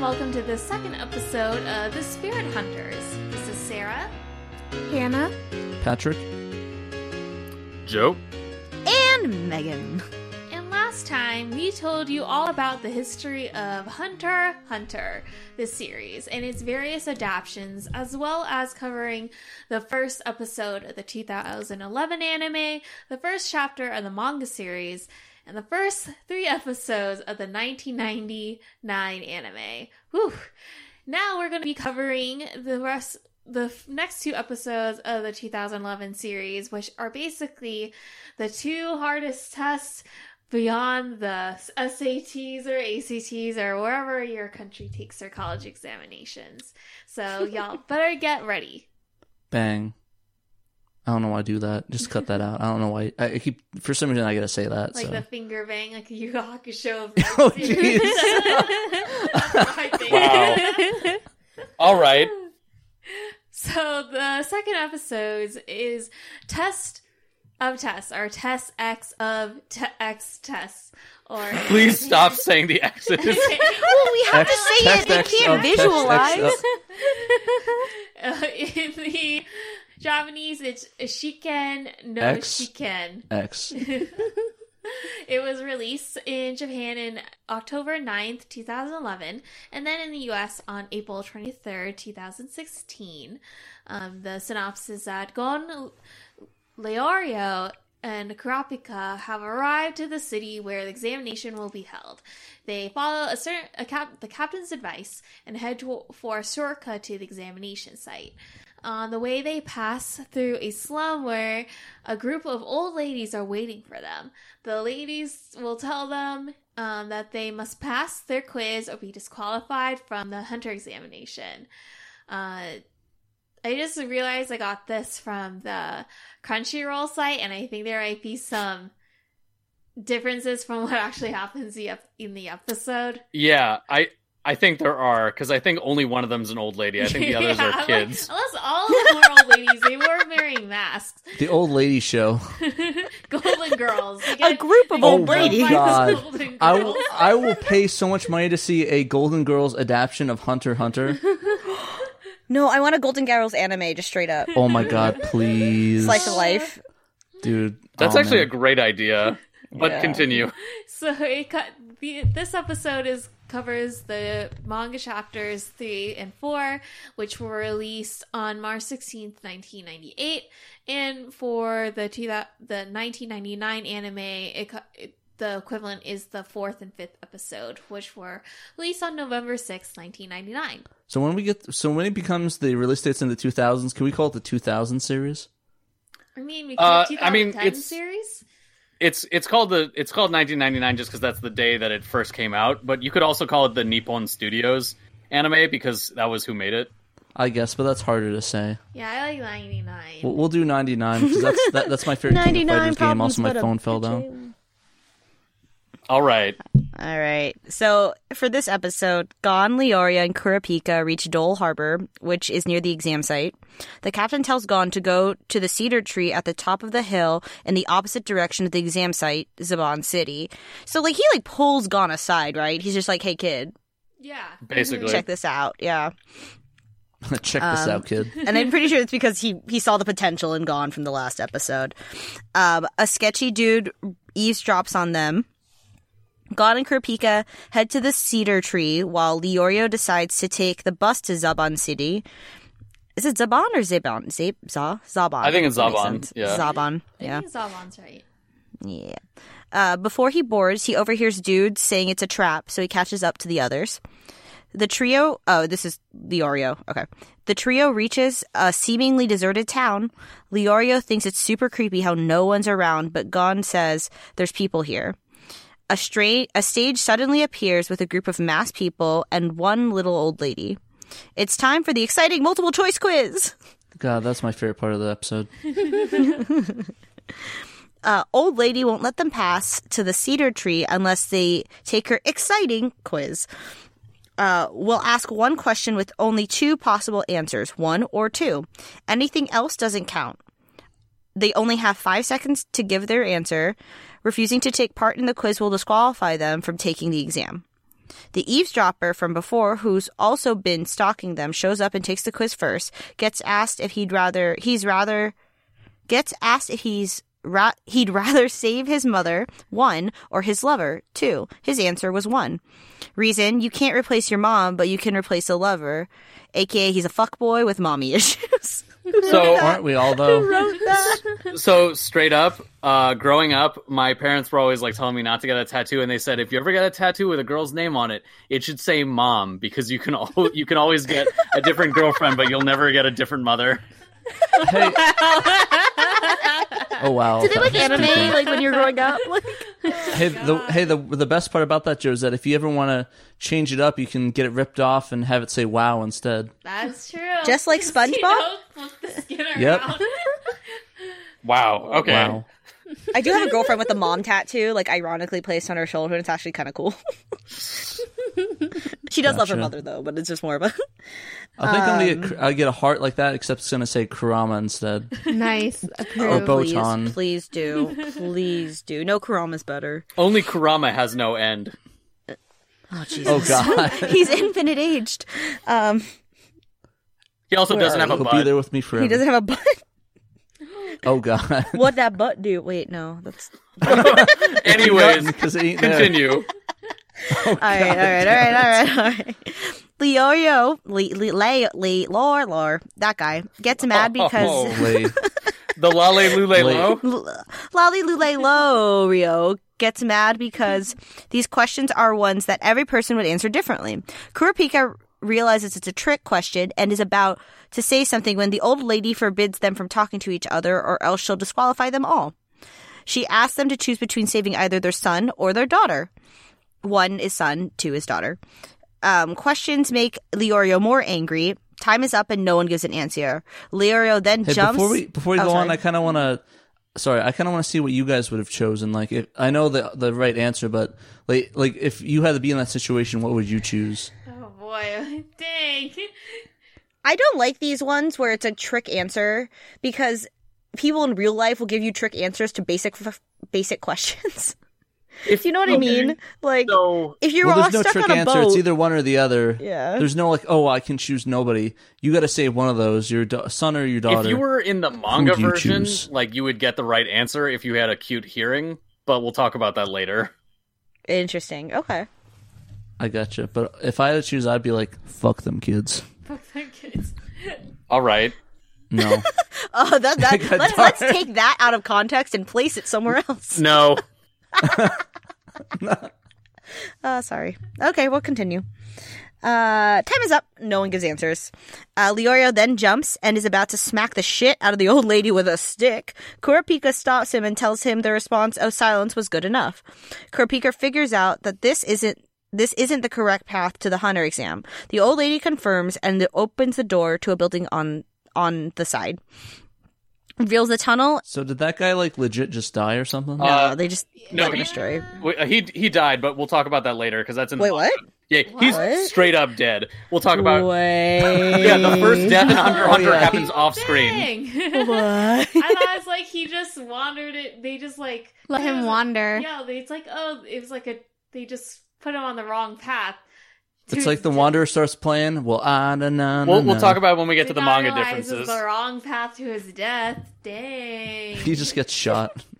and welcome to the second episode of The Spirit Hunters. This is Sarah. Hannah. Patrick. Joe. And Megan. And last time we told you all about the history of Hunter Hunter, this series, and its various adaptations, as well as covering the first episode of the 2011 anime, the first chapter of the manga series, and the first three episodes of the 1999 anime. Whew. Now we're going to be covering the rest the f- next two episodes of the 2011 series, which are basically the two hardest tests beyond the SATs or ACTs or wherever your country takes their college examinations. So y'all better get ready. Bang. I don't know why I do that. Just cut that out. I don't know why. I keep for some reason I gotta say that. Like so. the finger bang, like Yu Hakusho. Oh, jeez. Wow. All right. So the second episode is test of tests, or test X of te- X tests, or Please stop saying the X's. Well, we have X- to say it. You can't up, text visualize. X Uh, in the Japanese, it's Shiken no X. Shiken. X. It was released in Japan in October 9th, 2011, and then in the US on April 23rd, 2016. Um, the synopsis that Gon Leorio and Kurapika have arrived to the city where the examination will be held. They follow a certain a cap, the captain's advice and head to, for a shortcut to the examination site. On the way, they pass through a slum where a group of old ladies are waiting for them. The ladies will tell them um, that they must pass their quiz or be disqualified from the hunter examination. Uh, I just realized I got this from the Crunchyroll site, and I think there might be some differences from what actually happens in the episode. yeah, I I think there are because I think only one of them's an old lady. I think the others Yeah, are like, kids. unless all of them were old ladies, they were wearing masks. The old lady show. Golden Girls. You A group of old get ladies. five oh God. Golden I will, I will pay so much money to see a Golden Girls adaptation of Hunter Hunter. No, I want a Golden Girls anime, just straight up. Oh my god, please. Slice of life. Dude. That's oh, actually man. a great idea. But Yeah. continue. So it cut, the, this episode is covers the manga chapters three and four, which were released on March sixteenth, nineteen ninety eight, and for the two that the nineteen ninety nine anime, it, it the equivalent is the fourth and fifth episode, which were released on November sixth, nineteen ninety nine. So when we get so when it becomes the release dates in the 2000s, can we call it the 2000 series? I mean, we Uh, could I mean, 2010 it's- series. It's it's called the it's called 1999 just because that's the day that it first came out. But you could also call it the Nippon Studios anime because that was who made it. I guess, but that's harder to say. Yeah, I like ninety nine. We'll, we'll do 99 because that's that, that's my favorite King of Fighters game. Also, my phone fell down. All right. All right. So for this episode, Gon, Leorio, and Kurapika reach Dolle Harbor, which is near the exam site. The captain tells Gon to go to the cedar tree at the top of the hill in the opposite direction of the exam site, Zaban City. So like he like pulls Gon aside, right? He's just like, "Hey kid, yeah, Basically. check this out." Yeah. Check this Um, out, kid. and I'm pretty sure it's because he he saw the potential in Gon from the last episode. Um, a sketchy dude eavesdrops on them. Gon and Kurapika head to the cedar tree while Leorio decides to take the bus to Zaban City. Is it Zaban or Zaban? Zab Za Zaban. I think it's That makes Zaban, yeah. Zaban. I think Zalon's right. Yeah. Uh, before he boards, he overhears dudes saying it's a trap, so he catches up to the others. The trio, oh, this is Leorio. Okay. The trio reaches a seemingly deserted town. Leorio thinks it's super creepy how no one's around, but Gon says there's people here. A, stra- a stage suddenly appears with a group of masked people and one little old lady. It's time for the exciting multiple choice quiz. God, that's my favorite part of the episode. uh, old lady won't let them pass to the cedar tree unless they take her exciting quiz. Uh, we'll ask one question with only two possible answers, one or two. Anything else doesn't count. They only have five seconds to give their answer. Refusing to take part in the quiz will disqualify them from taking the exam. The eavesdropper from before, who's also been stalking them, shows up and takes the quiz first. Gets asked if he'd rather he's rather gets asked if he's ra- he'd rather save his mother one or his lover two. His answer was one. Reason: you can't replace your mom, but you can replace a lover, aka he's a fuckboy with mommy issues. So Aren't we all though? so straight up, uh, growing up, my parents were always like telling me not to get a tattoo, and they said if you ever get a tattoo with a girl's name on it, it should say mom because you can al- you can always get a different girlfriend, but you'll never get a different mother. hey. Oh wow. Did they like anime creepy. like when you're growing up? Like, Hey, oh, the hey the the best part about that Joe is that if you ever want to change it up, you can get it ripped off and have it say "Wow" instead. That's true. Just like SpongeBob? flip the skin Yep. Wow. Okay. Wow. I do have a girlfriend with a mom tattoo, like ironically placed on her shoulder, and it's actually kind of cool. she does love her mother though, but it's just more of a. I think I'm Um, gonna get a heart like that, except it's gonna say Kurama instead. Nice. Or Approved. Botan. Please, please do, please do. No, Kurama's better. Only Kurama has no end. Oh Jesus. Oh god, He's infinite aged. Um, He also doesn't are have a butt. he'll be butt. there with me forever. he doesn't have a butt. Oh god. What that butt do? Wait, no, that's. Anyways, because it ain't there. continue. All right, all right, all right, all right, all right. Leorio, Le, Le, Le, Le, Lore, Lore, that guy gets mad because Oh. The Lale Lule Wait. Lo. L- Lolly Lule Lorio gets mad because these questions are ones that every person would answer differently. Kurapika realizes it's a trick question and is about to say something when the old lady forbids them from talking to each other or else she'll disqualify them all. She asks them to choose between saving either their son or their daughter. One is son, two is daughter. Um, questions make Leorio more angry. Time is up and no one gives an answer. Leorio then Hey, jumps. before we before we Oh, go on. I kind of want to. Sorry, I kind of want to see what you guys would have chosen. Like, if I know the the right answer, but like like if you had to be in that situation, what would you choose? Oh boy, dang. I don't like these ones where it's a trick answer because people in real life will give you trick answers to basic basic questions. If you know what I mean? Like So if you're well, all no stuck trick on a answer. boat, It's either one or the other. Yeah. There's no like, oh, I can choose nobody. You got to save one of those. Your da- son or your daughter. if you were in the manga version, choose? like you would get the right answer if you had a cute hearing. But we'll talk about that later. interesting. Okay. I gotcha. But if I had to choose, I'd be like, fuck them kids. Fuck them kids. All right. No. Oh, that, that God let's let's take that out of context and place it somewhere else. No. Uh, sorry. Okay, we'll continue. Uh, time is up. No one gives answers. Uh, Leorio then jumps and is about to smack the shit out of the old lady with a stick. Kurapika stops him and tells him the response of silence was good enough. Kurapika figures out that this isn't this isn't the correct path to the hunter exam. The old lady confirms and opens the door to a building on on the side. Reveals the tunnel. so did that guy like legit just die or something? No, Uh, they just no, let him he- destroy. Uh, he he died, but we'll talk about that later because that's in. Wait, manga. what? Yeah, he's straight up dead. We'll talk about. Wait. Yeah, the first death in Hunter x Oh, Hunter yeah, happens off screen. Dang. What? I thought it's like he just wandered it. They just like Let him was- wander. Yeah, it's like oh, it was like a. They just put him on the wrong path. It's like the Wanderer starts playing. Well, ah, na, na, We'll na, we'll na. talk about it when we get to the manga realize it differences. the wrong path to his death. Dang. He just gets shot.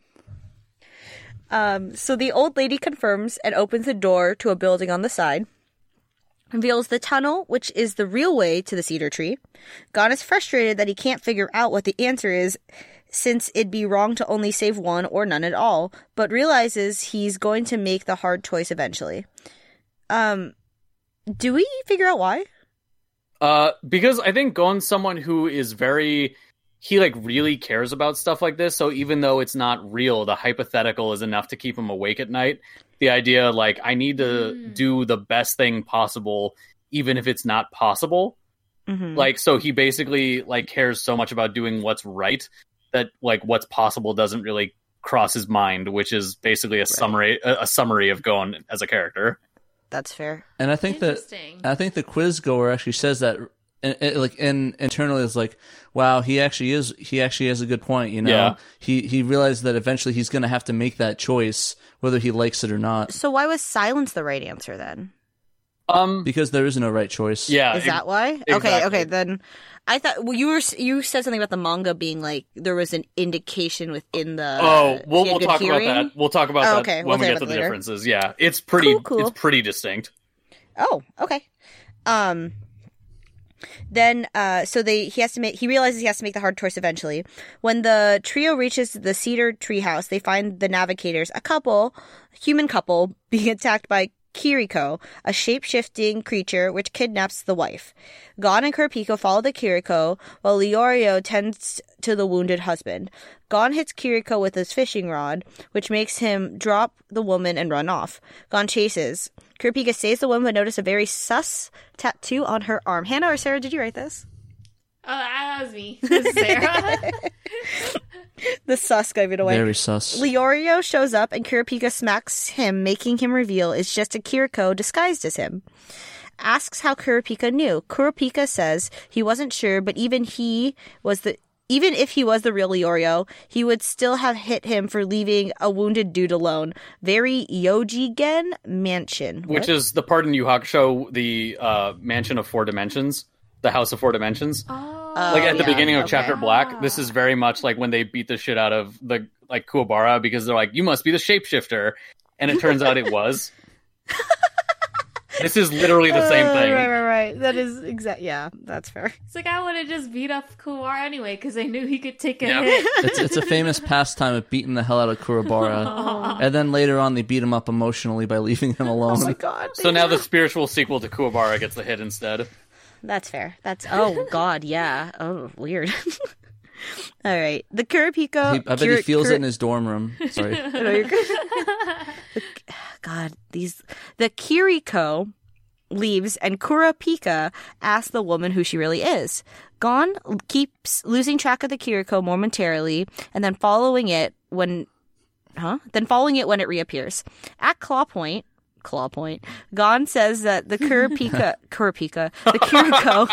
Um, so the old lady confirms and opens the door to a building on the side. Reveals the tunnel, which is the real way to the cedar tree. Gon is frustrated that he can't figure out what the answer is, since it'd be wrong to only save one or none at all, but realizes he's going to make the hard choice eventually. Um, do we figure out why? Uh, because I think Gon's someone who is very he like really cares about stuff like this. So even though it's not real, the hypothetical is enough to keep him awake at night. The idea like I need to Mm. do the best thing possible, even if it's not possible. Mm-hmm. Like so, he basically like cares so much about doing what's right that like what's possible doesn't really cross his mind, which is basically a summary a, a summary of Gon as a character. That's fair. And I think that I think the quiz goer actually says that, and, and, like, in internally is like, wow, he actually is. He actually has a good point. You know, Yeah. he he realized that eventually he's going to have to make that choice, whether he likes it or not. So why was silence the right answer then? Um, because there is no right choice. yeah, Is ex- that why? Okay, exactly. okay, then I thought well, you were you said something about the manga being like there was an indication within the. Oh, we'll, we'll talk hearing? about that. We'll talk about Oh, that okay. when We'll we get to the later. differences. Yeah, it's pretty. Cool, cool. It's pretty distinct. Oh, okay. Um then uh so they he has to make he realizes he has to make the hard choice eventually. When the trio reaches the cedar treehouse, they find the navigators, a couple, human couple, being attacked by Kiriko, a shape-shifting creature which kidnaps the wife. Gon and Kurapika follow the Kiriko, while Leorio tends to the wounded husband. Gon hits Kiriko with his fishing rod, which makes him drop the woman and run off. Gon chases. Kurapika saves the woman, but notice a very sus tattoo on her arm. Hannah or Sarah, did you write this? Oh, that was me. This is Sarah. The sus gave it away. Very sus. Leorio shows up and Kurapika smacks him, making him reveal it's just a Kiriko disguised as him. Asks how Kurapika knew. Kurapika says he wasn't sure, but even he was the even if he was the real Leorio, he would still have hit him for leaving a wounded dude alone. Very Yojigen mansion. Which is the part in Yu Hakusho, the uh, mansion of four dimensions, the house of four dimensions. oh. like at the yeah, beginning of okay. chapter black this is very much like when they beat the shit out of the like kuwabara because they're like you must be the shapeshifter and it turns out it was this is literally the same Uh, thing Right, right, right. That is exact. Yeah, that's fair. It's like I would have just beat up Kuwar anyway because I knew he could take a Yeah. hit. it's, it's a famous pastime of beating the hell out of Kurabara. and then later on, they beat him up emotionally by leaving him alone. Oh my god. so now the spiritual sequel to kuwabara gets the hit instead That's fair. That's oh god, yeah. Oh, weird. All right, the Kurapika. He- I bet he feels it in his dorm room. Sorry. No, you're good. The- ah, God, these the Kiriko leaves and Kurapika asks the woman who she really is. Gon keeps losing track of the Kiriko momentarily and then following it when huh? Then following it when it reappears. At Claw Point, Claw Point, Gon says that the Kurapika Kurapika, the Kiriko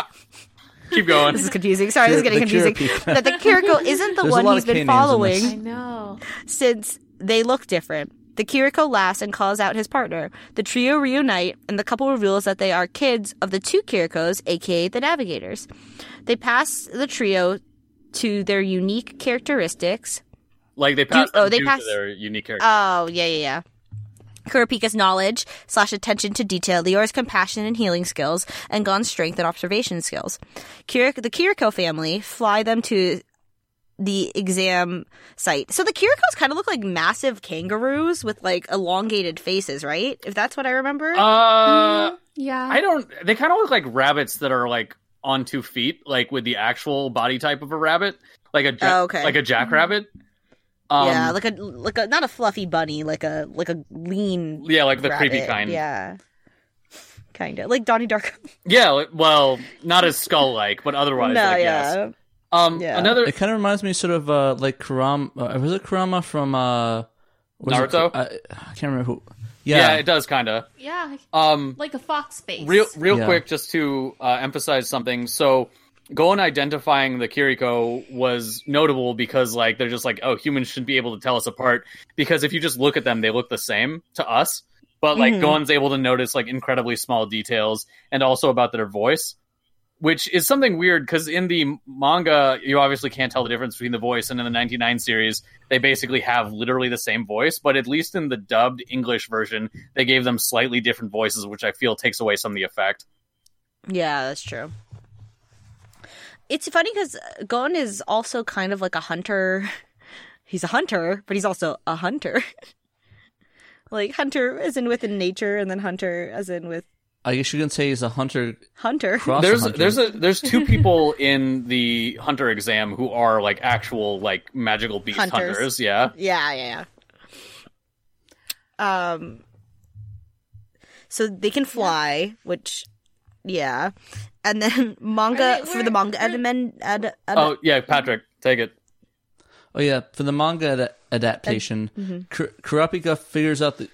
keep going This is confusing. Sorry, this is getting confusing. Kurapika. that the Kiriko isn't the There's one he's been K names in following. I know. since they look different. The Kiriko laughs and calls out his partner. The trio reunite, and the couple reveals that they are kids of the two Kirikos, aka the Navigators. They pass the trio to their unique characteristics. like they pass oh, they pass- their unique character Oh, yeah, yeah, yeah. Kurapika's knowledge slash attention to detail, Lior's compassion and healing skills, and Gon's strength and observation skills. Kirik- the Kiriko family fly them to the exam site. So the Kirikos kind of look like massive kangaroos with like elongated faces, right? If that's what I remember. uh Yeah. i don't they kind of look like rabbits that are like on two feet like with the actual body type of a rabbit like a ja- Oh, okay. like a jackrabbit um yeah, like a like a not a fluffy bunny, like a like a lean yeah like the creepy rabbit. kind Yeah. Kind of like Donnie Darko. Yeah, like- well, not as skull like, but otherwise, no, like, yeah. yes. Um, Yeah. another It kind of reminds me sort of uh, like Kurama. Uh, was it Kurama from uh, was it- Naruto? I, I can't remember who. yeah. Yeah, it does kind of. yeah. Um, Like a fox face. real, real Yeah. quick, just to uh, emphasize something. So, Gon identifying the Kiriko was notable because, like, they're just like, oh, humans shouldn't be able to tell us apart. Because if you just look at them, they look the same to us. But like, Mhm. Gon's able to notice like incredibly small details, and also about their voice. Which is something weird because in the manga, you obviously can't tell the difference between the voice, and in the 99 series, they basically have literally the same voice. But at least in the dubbed English version, they gave them slightly different voices, which I feel takes away some of the effect. Yeah, that's true. It's funny because Gon is also kind of like a hunter. He's a hunter, but he's also a hunter. like hunter as in within nature, and then hunter as in with I guess you can say he's a hunter. hunter. Cross there's hunter. there's a there's two people in the hunter exam who are like actual like magical beast Hunters. hunters. Yeah, Yeah, yeah, yeah. Um. So they can fly, which, yeah, and then manga Are they- for the manga where- admin. Ad, ad, Oh yeah, Patrick, take it. Oh yeah, for the manga ad- adaptation, mm-hmm. Kur- Kurapika figures out the.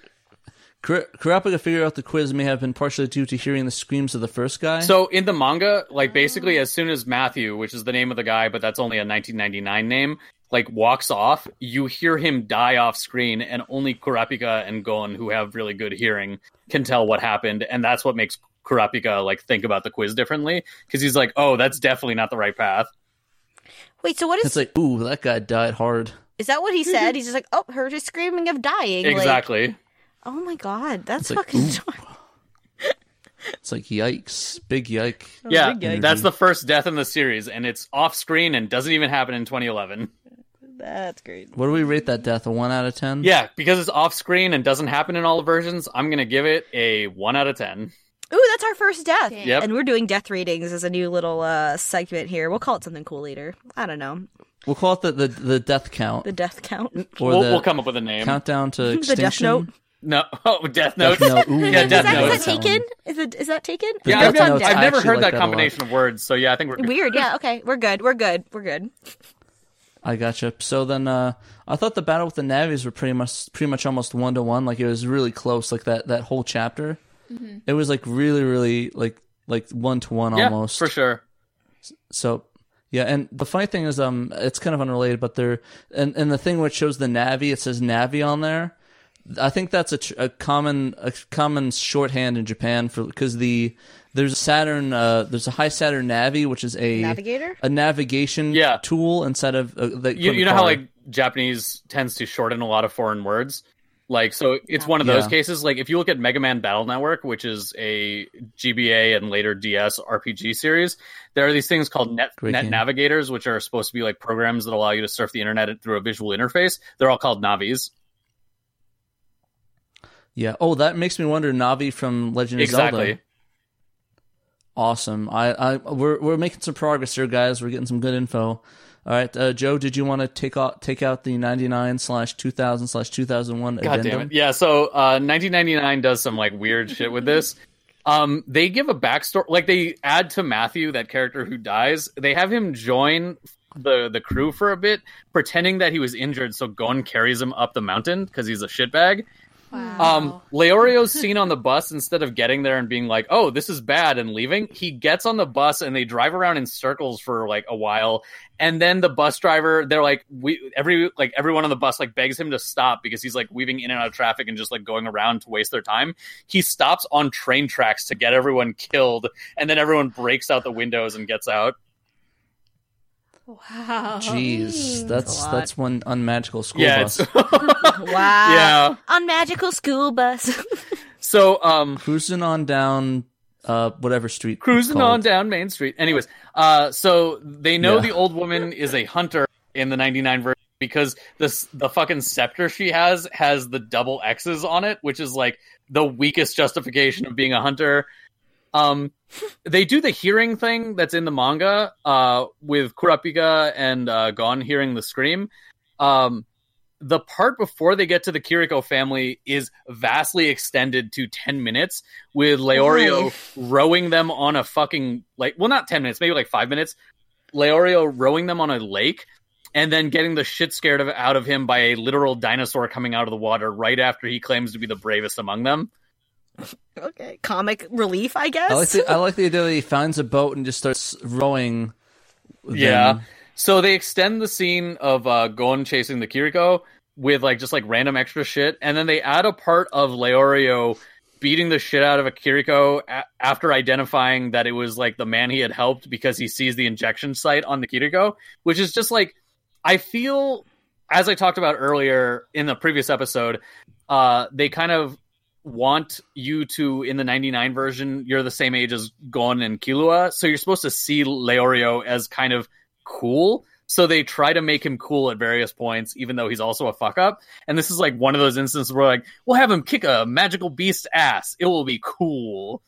Kur- Kurapika figure out the quiz may have been partially due to hearing the screams of the first guy. So in the manga, like basically as soon as Matthew, which is the name of the guy, but that's only a 1999 name, like walks off, you hear him die off screen, and only Kurapika and Gon, who have really good hearing, can tell what happened, and that's what makes Kurapika like think about the quiz differently because he's like, oh, that's definitely not the right path. Wait, so what is It's like, ooh, that guy died hard. is that? What he said? He's just like, oh, her just screaming of dying. like- Exactly. oh my god, that's It's like, fucking. ooh. dark. It's like yikes, big yike. Oh, yeah, big yikes. that's the first death in the series, and it's off screen and doesn't even happen in 2011. That's great. What do we rate that death? A one out of ten? Yeah, because it's off screen and doesn't happen in all the versions, I'm gonna give it a one out of ten. Ooh, that's our first death. Damn. Yep. And we're doing death ratings as a new little uh segment here. We'll call it something cool later. I don't know. We'll call it the the, the death count The death count. or We'll, the we'll come up with a name. countdown to The extinction. Death Note. No, oh, Death Note. Death Note. Ooh, Yeah, Is Death that, Note. is that taken? Is it is that taken? The Yeah, I've, never, Note's I've never actually heard like that that a lot. combination of words, so yeah, I think we're good. Weird. Yeah. Okay. We're good. We're good. We're good. I gotcha. So then, uh, I thought the battle with the navies were pretty much, pretty much almost one to one. Like it was really close. Like that, that whole chapter, it was like really, really like, like one to one almost. for sure. So, yeah. And the funny thing is, um, it's kind of unrelated, but there, and and the thing which shows the navi, it says navi on there. I think that's a, tr- a common a common shorthand in Japan for because the there's a Saturn uh, there's a Hi-Saturn Navi which is a Navigator? a navigation Yeah. tool instead of uh, that You, you a know how like Japanese tends to shorten a lot of foreign words? Like so it's one of those Yeah. cases. Like if you look at Mega Man Battle Network, which is a GBA and later DS RPG series, there are these things called net Great net game. navigators, which are supposed to be like programs that allow you to surf the internet through a visual interface. They're all called Navis. Yeah. Oh, that makes me wonder. Navi from Legend of Exactly. Zelda. Awesome. I, I, we're we're making some progress here, guys. We're getting some good info. All right, uh, Joe, did you want to take out take out the ninety nine slash two thousand slash two thousand one God addendum? damn it. Yeah, so uh 1999 does some like weird shit with this. Um they give a backstory like they add to Matthew that character who dies. They have him join the the crew for a bit pretending that he was injured so Gon carries him up the mountain cuz he's a shitbag. Wow. Um, Leorio's seen on the bus instead of getting there and being like, "Oh, this is bad," and leaving. He gets on the bus and they drive around in circles for like a while, and then the bus driver, they're like, "We every like everyone on the bus like begs him to stop because he's like weaving in and out of traffic and just like going around to waste their time." He stops on train tracks to get everyone killed, and then everyone breaks out the windows and gets out. Wow. Jeez, that's a that's one unmagical school yeah, bus. Wow. yeah. On magical school bus. So, um, Cruising on down, uh, whatever street. cruising on down Main Street. Anyways, uh, so they know Yeah. the old woman is a hunter in the '99 version because this the fucking scepter she has has the double X's on it, which is like the weakest justification of being a hunter. Um, they do the hearing thing that's in the manga, uh, with Kurapika and uh, Gon hearing the scream. Um, the part before they get to the Kiriko family is vastly extended to 10 minutes with Leorio rowing them on a fucking like well not 10 minutes maybe like 5 minutes. Leorio rowing them on a lake and then getting the shit scared of, out of him by a literal dinosaur coming out of the water right after he claims to be the bravest among them okay. Comic relief, I guess. I like the I like the idea that he finds a boat and just starts rowing. them. Yeah. So they extend the scene of uh, Gon chasing the Kiriko with like just like random extra shit, and then they add a part of Leorio beating the shit out of a Kiriko a- after identifying that it was like the man he had helped because he sees the injection site on the Kiriko, which is just like I feel as I talked about earlier in the previous episode, uh, they kind of want you to in the 99 version you're the same age as Gon and Killua so you're supposed to see Leorio as kind of cool. So they try to make him cool at various points even though he's also a fuck up and this is like one of those instances where like we'll have him kick a magical beast ass. It will be cool.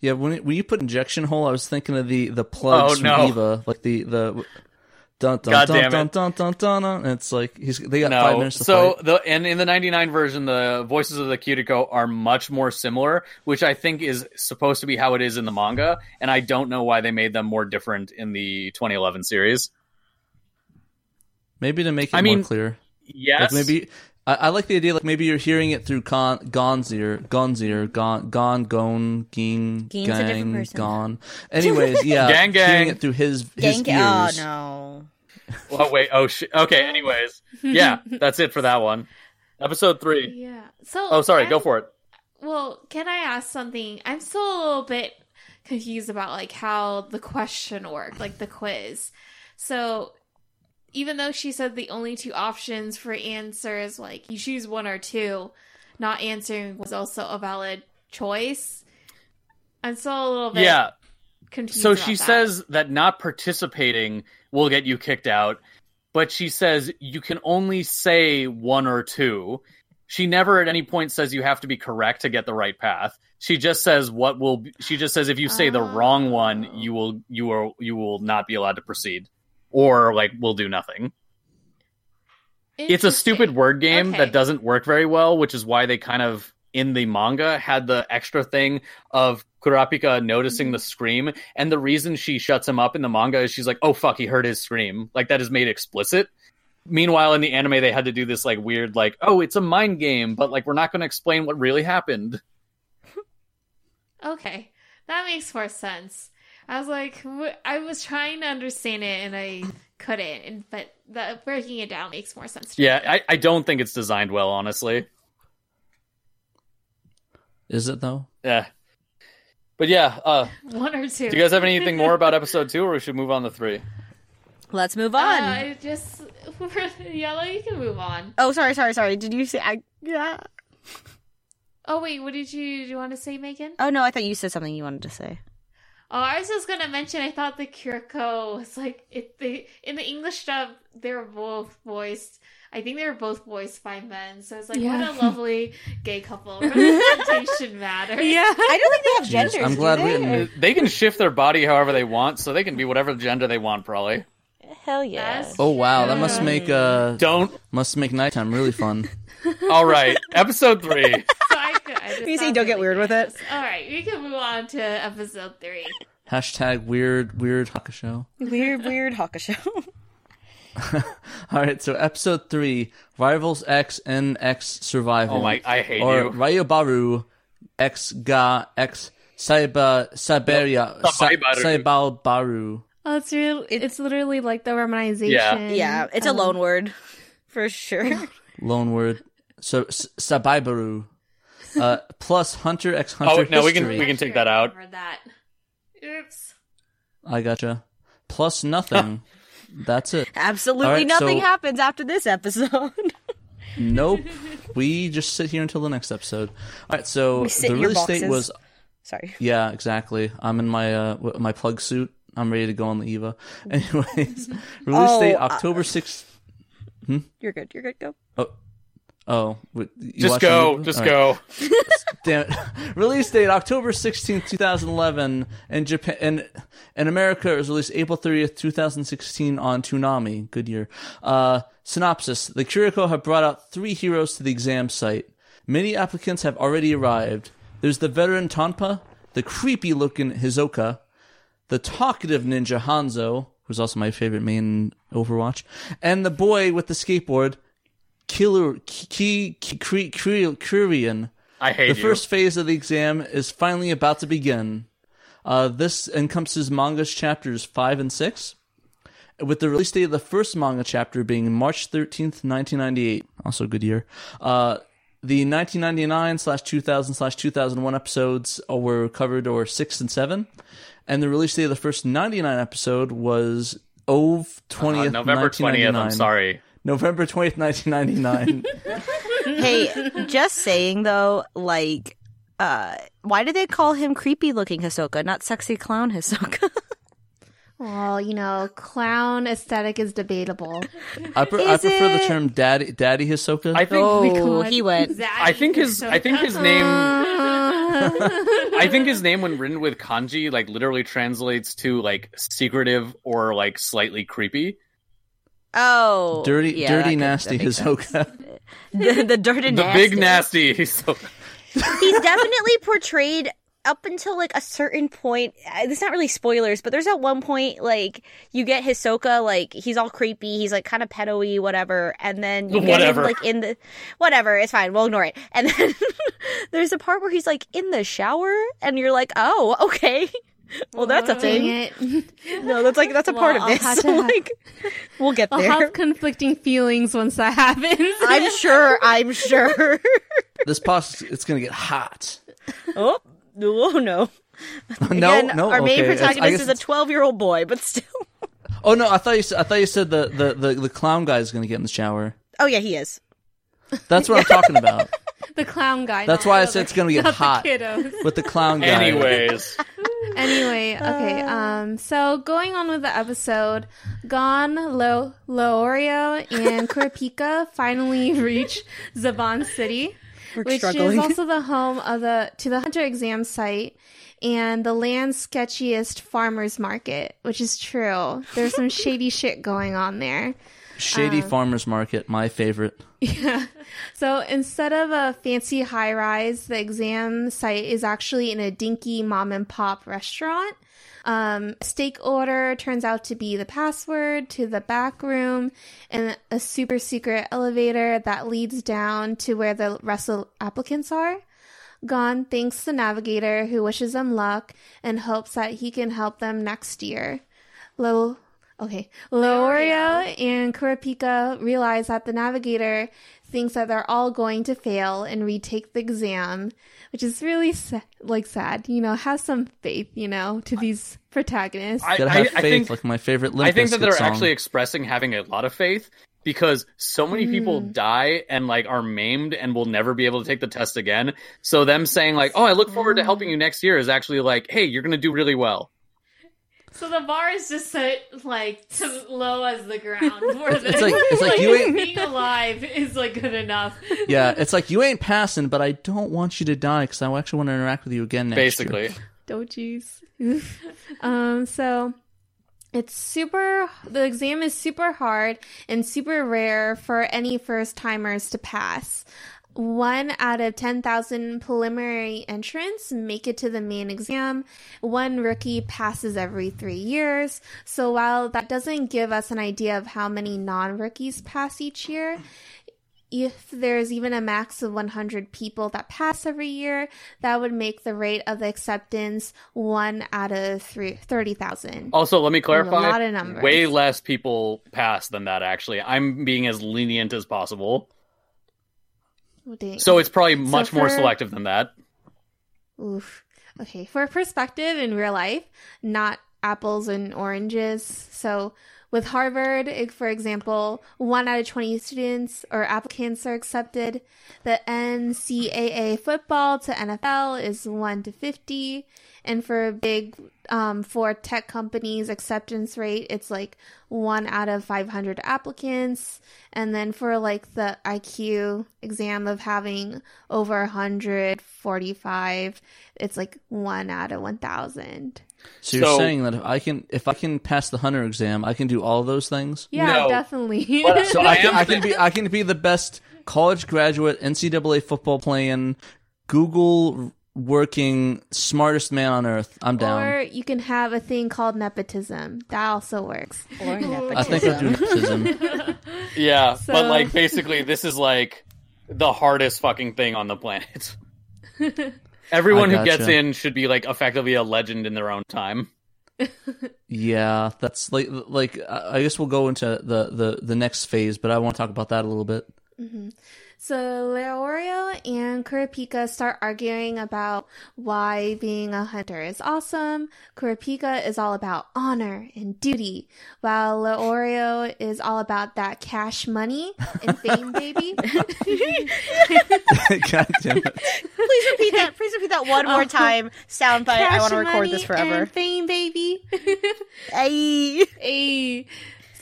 Yeah, when it, when you put injection hole, I was thinking of the the plugs Oh, no. Eva, like the the dun dun God dun damn dun, it. dun dun dun dun. And it's like he's they got five minutes to so fight. the and in the 99 version the voices of the Kiriko are much more similar which I think is supposed to be how it is in the manga and I don't know why they made them more different in the 2011 series Maybe to make it I more clear. yes Like maybe I, I like the idea. Like maybe you're hearing it through Gon, Gon's ear, Gon's ear, Gon, Gon, Gon, Ging, Ging's a different Gang, person. Gon. Anyways, yeah, Gang, gang. hearing it through his his Gang- oh ears. no. Oh wait. Oh shit. Okay. Um, anyways, yeah, that's it for that one. Episode three. Yeah. So Oh, sorry. Go for it. well, can I ask something? I'm still a little bit confused about like how the question worked, like the quiz. So, even though she said the only two options for answers, like you choose one or two, not answering was also a valid choice. I'm still a little bit Yeah. Confused. So she that. says that not participating will get you kicked out, but she says you can only say one or two. She never at any point says you have to be correct to get the right path. She just says what will be, she just says if you say the wrong one, oh. you will you are you will not be allowed to proceed or like will do nothing. It's a stupid word game Okay. that doesn't work very well, which is why they kind of in the manga had the extra thing of Kurapika noticing Mm-hmm. the scream, and the reason she shuts him up in the manga is she's like, "Oh fuck, he heard his scream." Like that is made explicit. Meanwhile, in the anime, they had to do this like weird, like, "Oh, it's a mind game," but like we're not going to explain what really happened. Okay, that makes more sense. I was like, wh- I was trying to understand it and I couldn't, and but the breaking it down makes more sense. To Yeah, me. I, I don't think it's designed well, honestly. Is it though? Yeah, but yeah, uh, one or two. do you guys have anything more about episode two, or we should move on to three? Let's move Uh, on. I just yellow. You can move on. oh, sorry, sorry, sorry. Did you say I? Yeah. Oh wait, what did you, do you want to say, Megan? Oh no, I thought you said something you wanted to say. Oh, I was just gonna mention. I thought the Kiriko was like it. They in the English dub, they're both voiced. I think they were both voiced by men. So it's like Yeah. what a lovely gay couple. Representation matters. Yeah. I don't think they have Jeez, genders. I'm do glad we they? didn't- They can shift their body however they want, so they can be whatever gender they want, probably. Hell yeah. That's Oh wow, that must make uh Don't. must make nighttime really fun. All right, episode three. So I, I You say don't get weird with it. All right, we can move on to episode three. Hashtag weird weird Hakusho. Weird, weird Hakusho. All right, so episode three, Rivals X and X Survival. Oh my, I hate or you. Ryobaru X Ga X Saiba Siberia Sabaibaru. Saibalbaru. Oh, it's real. It's literally like the romanization. Yeah. yeah, it's a um, loan word for sure. Loan word. So S- Sabaibaru. Uh, plus Hunter X Hunter Oh no, we can we can take that out. Remember that. Oops. I gotcha. Plus nothing. That's it. Absolutely right, nothing so- happens after this episode. Nope. we just sit here until the next episode. All right, so the release date was Sorry. Yeah, exactly. I'm in my uh my plug suit. I'm ready to go on the Eva. Anyways, release Oh, date uh, October sixth. You're good. You're good. Go. Oh, you Just go, just right. go. Damn it. Release date October 16th, 2011. In Japan and in America it was released April 30th, 2016 on Toonami. Good year. Uh synopsis. The Kiriko have brought out three heroes to the exam site. Many applicants have already arrived. There's the veteran Tonpa, the creepy looking Hisoka, the talkative ninja Hanzo, who's also my favorite main Overwatch, and the boy with the skateboard, Killer Ki Ki Ki- Ki- Kurian. I hate The you. first phase of the exam is finally about to begin. Uh, this encompasses manga's chapters 5 and 6, with the release date of the first manga chapter being March 13th, 1998. Also a good year. Uh, the 1999 slash 2000 slash 2001 episodes were covered or 6 and 7. And the release date of the first 99 episode was OVE 20th, Uh, November 20th, 1999. I'm sorry. November 20th, 1999. Hey, just saying though, like, uh, why did they call him creepy looking Hisoka, not sexy clown Hisoka? Well, you know, clown aesthetic is debatable. I, pre- I Is prefer the term daddy, daddy Hisoka. I think oh, God. he went. I think his I think his name I I think his name when written with kanji like literally translates to like secretive or like slightly creepy. Oh, dirty, yeah, dirty, nasty could- that. Hisoka. the, the dirty The nasty. big nasty. He's He's definitely portrayed up until like a certain point. uh, It's not really spoilers, but there's at one point like you get Hisoka like he's all creepy, he's like kind of pedo-y, whatever, and then you get Whatever. him like in the whatever. It's fine, we'll ignore it. And then there's a part where he's like in the shower, and you're like, oh, okay. Well, that's a Dang thing. it. No, that's like that's a part Well, of I'll this. have So, to ha- like, we'll get there. I'll there. have conflicting feelings once that happens. I'm sure. I'm sure. this podcast it's gonna get hot. Oh, oh no. no, Again, no. Our main okay. I protagonist guess is a it's- 12 year old boy, but still. Oh no, I thought you. Said, I thought you said the, the, the, the clown guy is gonna get in the shower. Oh, yeah, he is. That's what I'm talking about. The clown guy. That's why I said it's gonna get not hot The kiddos. with the clown guy. Anyways, Anyway, okay. Um, so going on with the episode, Gon, Lo, Leorio, and Kurapika finally reach Zaban City, We're which struggling. is also the home of the to the hunter exam site and the land's sketchiest farmers market, which is true. There's some shady shit going on there. Shady Farmers Market, my favorite. Yeah. So instead of a fancy high rise, the exam site is actually in a dinky mom and pop restaurant. Um, steak order turns out to be the password to the back room and a super secret elevator that leads down to where the rest of the applicants are. Gon thanks the navigator who wishes them luck and hopes that he can help them next year. Lo- okay. Leorio and Kurapika realize that the navigator thinks that they're all going to fail and retake the exam, which is really sa- like sad. You know, have some faith, you know, to these protagonists. I, Gotta have I faith, think like my favorite. Limp I think that they're song. actually expressing having a lot of faith because so many people mm. die and like are maimed and will never be able to take the test again. So them saying like, "Oh, I look forward to mm. helping you next year," is actually like, "Hey, you're gonna do really well." So the bar is just set like to low as the ground. For It's like- it's like you ain't- being alive is like good enough. Yeah, it's like you ain't passing, but I don't want you to die because I actually want to interact with you again next year. Basically, Doji's. um, so it's super. The exam is super hard and super rare for any first timers to pass. One out of 10,000 preliminary entrants make it to the main exam. One rookie passes every three years. So while that doesn't give us an idea of how many non rookies pass each year, if there's even a max of 100 people that pass every year, that would make the rate of acceptance one out of three, 30,000. Also, let me clarify. a lot of numbers. Way less people pass than that. Actually, I'm being as lenient as possible. Oh, dang. So it's probably much more for- selective than that. Oof. Okay, for perspective in real life, not apples and oranges. So with Harvard, for example, one out of 20 students or applicants are accepted. The NCAA football to NFL is 1 to 50. And for big, um, for tech companies acceptance rate, it's like 1 out of 500 applicants. And then for like the IQ exam of having over 145, it's like 1 out of 1,000. So you're So- saying that if I can if I can pass the hunter exam, I can do all those things. Yeah, No. definitely. But- So I I can, I can be I can be the best college graduate, NCAA football playing, Google working, smartest man on earth. I'm down. Or you can have a thing called nepotism. That also works. Or I think I'll do nepotism. nepotism. Yeah, So- but like basically, this is like the hardest fucking thing on the planet. Everyone I who gets in should be like effectively a legend in their own time. Yeah, that's like like I I guess we'll go into the the the next phase, but I want to talk about that a little bit. Mm-hmm. So Leorio and Kurapika start arguing about why being a hunter is awesome. Kurapika is all about honor and duty, while Leorio is all about that cash money and fame, baby. God damn it! Please repeat that. Please repeat that one more time. Soundbite. I want to record money this forever. And fame, baby. Ay. hey.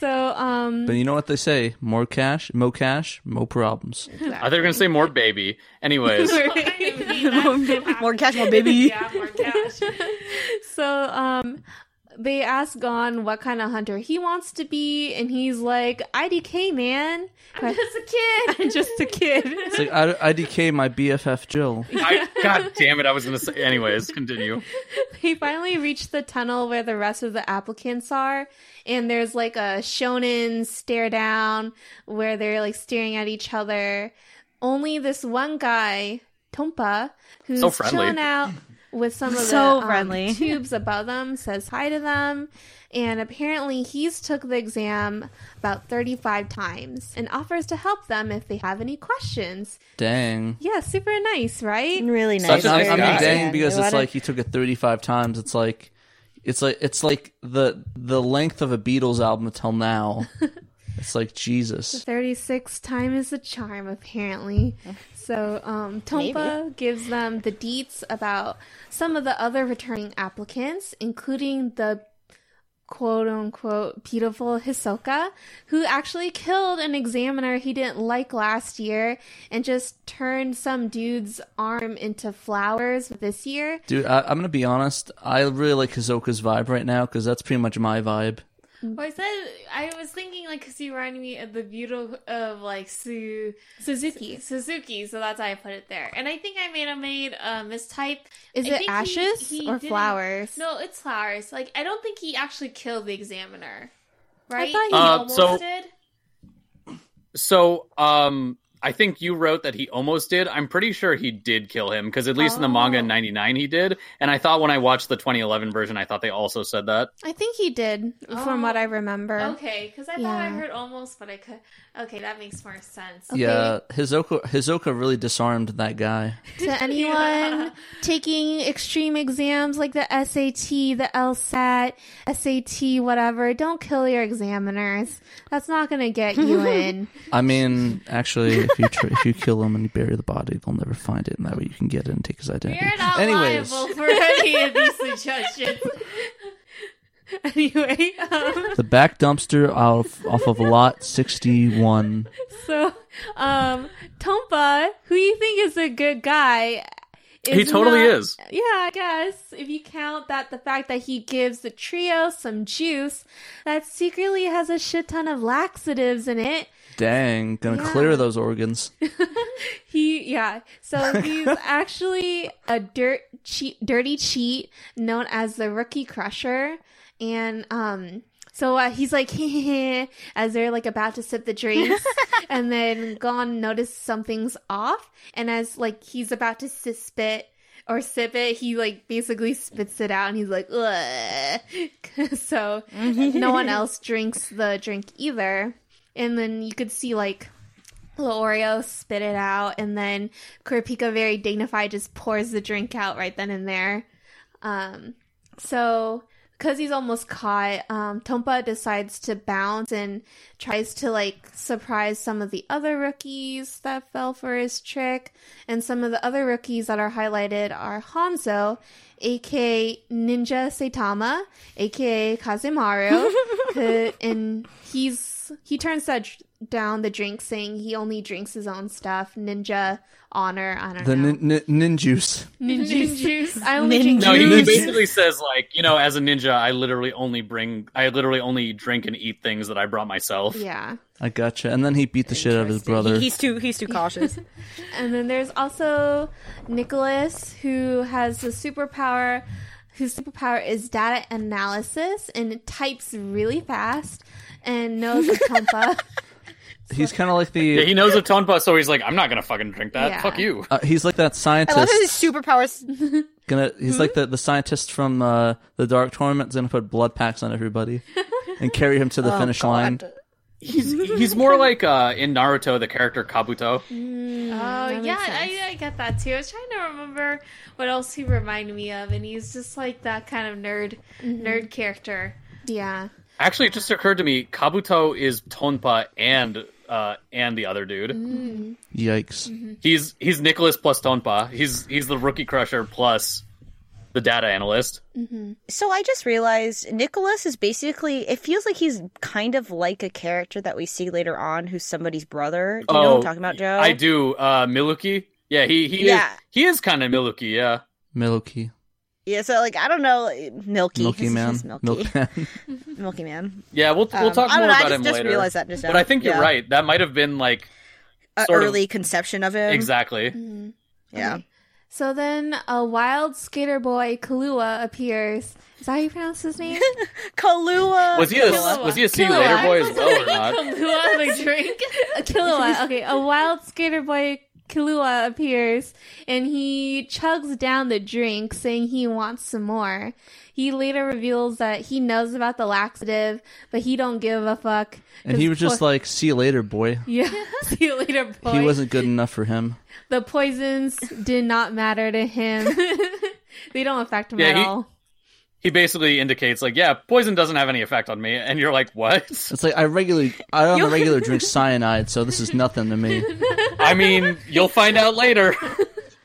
So, um, But you know what they say: more cash, mo cash, mo problems. I thought they were gonna say more baby. Anyways, More cash, more baby. Yeah, more cash. so, um, they ask Gon what kind of hunter he wants to be, and he's like, "IDK, man. I'm just a kid. I'm just a kid." It's like I, IDK my BFF Jill. I, God damn it, I was gonna say. Anyways, continue. they finally reach the tunnel where the rest of the applicants are, and there's like a shonen stare down where they're like staring at each other. Only this one guy, Tompa, who's So friendly. chilling out with some of So the um, friendly. tubes above them, says hi to them. And apparently, he's took the exam about 35 times and offers to help them if they have any questions. Dang. Yeah, super nice, right? Really Such nice. a I, nice I mean, guy. dang, because it's like he took it 35 times. It's like, it's like, it's like the the length of a Beatles album until now. it's like Jesus. 36 time is the charm, apparently. So, um, Tonpa gives them the deets about some of the other returning applicants, including the quote unquote beautiful Hisoka, who actually killed an examiner he didn't like last year and just turned some dude's arm into flowers this year. Dude, I, I'm gonna be honest. I really like Hisoka's vibe right now because that's pretty much my vibe. Well, I said I was thinking like because you reminded me of the beautiful of like Su Suzuki Suzuki, so that's why I put it there. And I think I may have made a mistype. Is I it think he- ashes he or flowers? No, it's flowers. Like I don't think he actually killed the examiner. Right? I thought he- Uh, almost so- did. So, um, I think you wrote that he almost did. I'm pretty sure he did kill him because at least in the manga in Oh. '99 he did. And I thought when I watched the 2011 version, I thought they also said that. I think he did, from what Oh, I remember. Okay, because I thought I heard almost, but I could. Okay, that makes more sense. Okay. Yeah, Hisoka Hisoka really disarmed that guy. to anyone Yeah. taking extreme exams like the SAT, the LSAT, SAT, whatever, don't kill your examiners. That's not going to get you in. I mean, actually, if you tr- if you kill him and you bury the body, they'll never find it, and that way you can get it and take his identity. You're not Anyways, liable for any of these suggestions. anyway, um, the back dumpster off off of lot 61. so um, Tonpa, who you think is a good guy, He totally not- is. Yeah, I guess if you count that the fact that he gives the trio some juice that secretly has a shit ton of laxatives in it. Dang, gonna Yeah. clear those organs. He yeah. So he's actually a dirt cheat, dirty cheat known as the Rookie Crusher, and um. So uh, he's like, as they're like about to sip the drinks, and then Gon notices something's off, and as like he's about to spit or sip it, he like basically spits it out, and he's like, so no one else drinks the drink either, and then you could see like little Oreo spit it out, and then Kurapika, very dignified, just pours the drink out right then and there. Um, so because he's almost caught, um, Tonpa decides to bounce and tries to like surprise some of the other rookies that fell for his trick. And some of the other rookies that are highlighted are Hanzo, aka Ninja Saitama, aka Kazemaru, and he's he turns that dr- down the drink, saying he only drinks his own stuff. Ninja honor, I don't The know. nin- nin- ninjuice. Ninja juice. I only drink No, he, he basically says like, you know, as a ninja, I literally only bring, I literally only drink and eat things that I brought myself. Yeah. I gotcha. And then he beat the shit out of his brother. He's too he's too cautious. And then there's also Nicholas, who has the superpower, whose superpower is data analysis and types really fast and knows a Tonpa. He's kind of like the. Yeah, he knows of Tonpa, so he's like, I'm not gonna fucking drink that. Yeah. Fuck you. uh, he's like that I love scientist. his superpowers. Gonna. He's Hmm? like the the scientist from uh, the Dark Tournament. Gonna put blood packs on everybody and carry him to the Oh, finish God. line. He's he's more like uh in Naruto the character Kabuto. Oh that yeah, makes sense. I, I get that too. I was trying to remember what else he reminded me of, and he's just like that kind of nerd, Mm-hmm. nerd character. Yeah. Actually, it just occurred to me Kabuto is Tonpa and uh and the other dude. Yikes! He's he's Nicholas plus Tonpa. He's he's the rookie crusher plus the data analyst. So I just realized Nicholas is basically it feels like he's kind of like a character that we see later on who's somebody's brother. Do you know what I'm talking about, Joe? I do. Uh Milluki. Yeah, he he Yeah. is he is kind of Milluki, yeah. Milky, Yeah, so like I don't know, Milky, Milky man, Milky, Milk man. Milky man. Yeah, we'll we'll Um, talk I more don't know, I about just, him just later. realized that just now. But I think you're Yeah. right. That might have been like an sort of- early conception of him. exactly. Yeah. So then a wild skater boy, Kalua, appears. Is that how you pronounce his name? Kalua. Was he a Killua. was he a see later boy as well or not? Kahlua the drink. a Killua. Okay, a wild skater boy Killua appears and he chugs down the drink, saying he wants some more. He later reveals that he knows about the laxative, but he don't give a fuck. And he was just like, "See you later, boy." yeah, see you later, boy. He wasn't good enough for him. The poisons did not matter to him. they don't affect him Yeah, at he- all. He basically indicates like, yeah, poison doesn't have any effect on me, and you're like, what? It's like I regularly, I on the regular drink cyanide, so this is nothing to me. I mean, you'll find out later.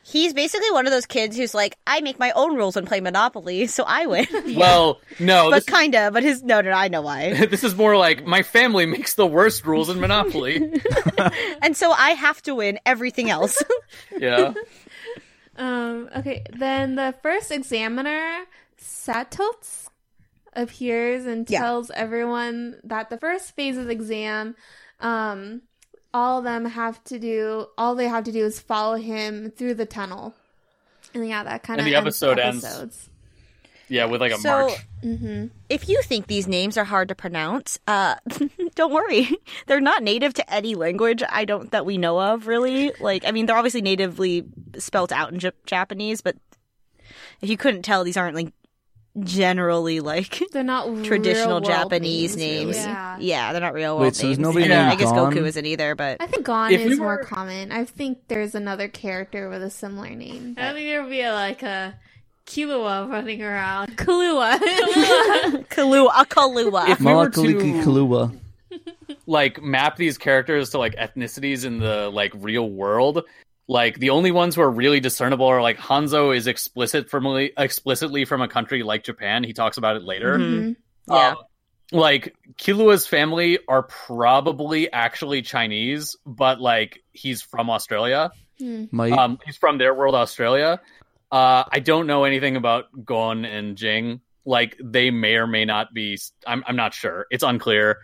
He's basically one of those kids who's like, I make my own rules and play Monopoly, so I win. Well, no, but this, kinda, but his no, no, I know why. this is more like my family makes the worst rules in Monopoly. and so I have to win everything else. Yeah. Um, okay, then the first examiner, Satotz, appears and Yeah. tells everyone that the first phase of the exam, um, all of them have to do, all they have to do is follow him through the tunnel. And yeah, that kind of the episode ends. Yeah, with like a So- march. if you think these names are hard to pronounce, uh, don't worry. They're not native to any language. I don't that we know of really. Like, I mean, they're obviously natively spelt out in Jap- Japanese, but if you couldn't tell, these aren't like generally like They're not traditional Japanese names. really. Yeah. they're not real Wait, world so there's names. nobody And then named I guess Gon? Goku isn't either, but I think Gon If is we more common. I think there's another character with a similar name. I think there would be a, like a Killua running around. Kahlua. Kalua. a Kahlua. If we were to Kalua. like map these characters to like ethnicities in the like real world, like the only ones who are really discernible are like Hanzo is explicit from explicitly from a country like Japan. He talks about it later. Mhm. Yeah. Um, like Killua's family are probably actually Chinese, but like he's from Australia. Might Um, he's from their world, Australia. Uh, I don't know anything about Gon and Ging. Like they may or may not be. I'm I'm not sure. It's unclear.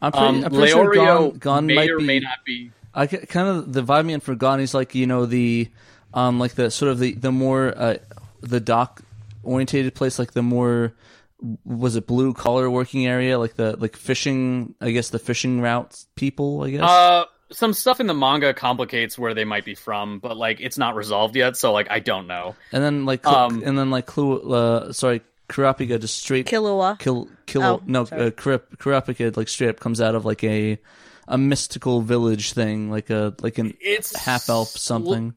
I'm pretty, Um, I'm pretty sure Leorio Gon, Gon may might or be. may not be. I kind of the vibe me in for Gon. He's like you know the, um, like the sort of the the more uh, the dock orientated place, like the more was it blue collar working area, like the like fishing. I guess the fishing routes people. I guess. Uh, some stuff in the manga complicates where they might be from, but like it's not resolved yet. So like I don't know. and then like um, and then like Clue. Uh, sorry, Kurapika just straight Kahlua. kill kill Oh, no sorry. uh, Kurapika like straight up comes out of like a a mystical village thing like a like an It's half elf something?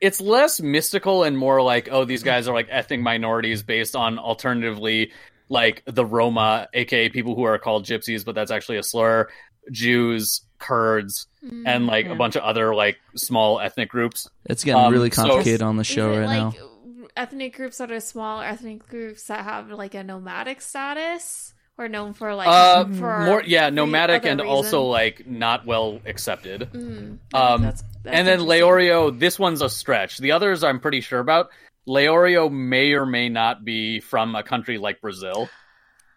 it's less mystical and more like oh these guys are like ethnic minorities based on alternatively like the Roma, aka people who are called gypsies, but that's actually a slur, Jews, Kurds, and like a bunch of other like small ethnic groups. it's getting Um, really so- complicated on the show it right like now. ethnic groups that are small, ethnic groups that have like a nomadic status, or known for like Uh, for more yeah, nomadic and reason? also like not well accepted. Mm, Um, that's- that's and then interesting. Leorio, this one's a stretch. The others I'm pretty sure about. Leorio may or may not be from a country like Brazil.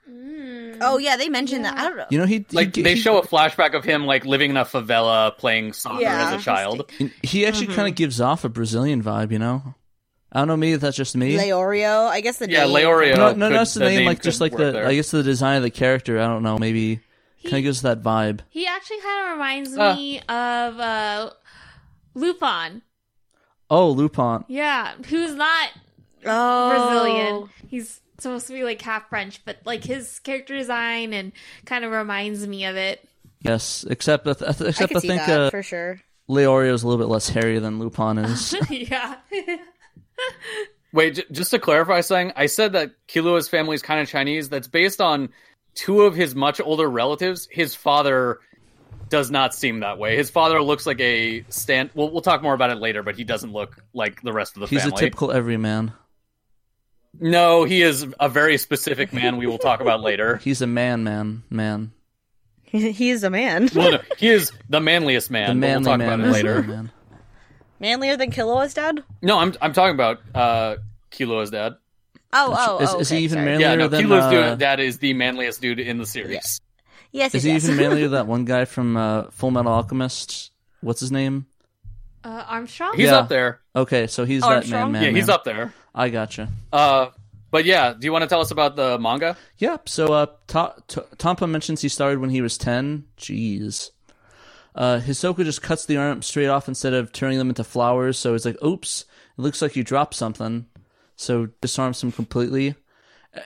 Mm. Oh yeah, they mentioned that. I don't know. you know he Like he, they he, show a flashback of him like living in a favela playing soccer Yeah. as a child. he actually kind of gives off a Brazilian vibe you know I don't know maybe that's just me Leorio. I guess the Yeah, name. Leorio. no no could- that's the, name, name like just like the there. I guess the design of the character I don't know maybe kind of gives that vibe He actually kind of reminds Uh. me of uh, Lupin. oh Lupin Yeah, who's not Oh. Brazilian. He's supposed to be like half French, but like his character design and kind of reminds me of it. yes except I th- except could I think that uh, for sure. Leorio's a little bit less hairy than Lupin is yeah. Wait, j- just to clarify something, I said that Killua's family is kind of Chinese. That's based on two of his much older relatives. His father does not seem that way. His father looks like a stand. Well, we'll talk more about it later, but he doesn't look like the rest of the he's family. He's a typical everyman No, he is a very specific man. We will talk about later. he's a man man man He, he is a man. Well, no, he is the manliest man. the manly we'll talk man about it is later. man. Manlier than Killua's dad? No, I'm I'm talking about uh, Killua's dad. Oh, oh, is, oh. is he okay, even sorry. manlier Yeah, no, than Killua's uh, dude, dad is the manliest dude in the series. Yes, Is yes, he yes. even manlier than that one guy from uh, Full Metal Alchemist? What's his name? Uh, Armstrong? He's Yeah. up there. Okay, so he's Armstrong? that man, man. yeah, he's man. up there. I gotcha. Uh, but yeah, do you want to tell us about the manga? Yep. So uh, Ta- Ta- Tonpa mentions he started when he was ten. Jeez. Uh, Hisoka just cuts the arm straight off instead of turning them into flowers. So it's like, oops, it looks like you dropped something. So disarms him completely.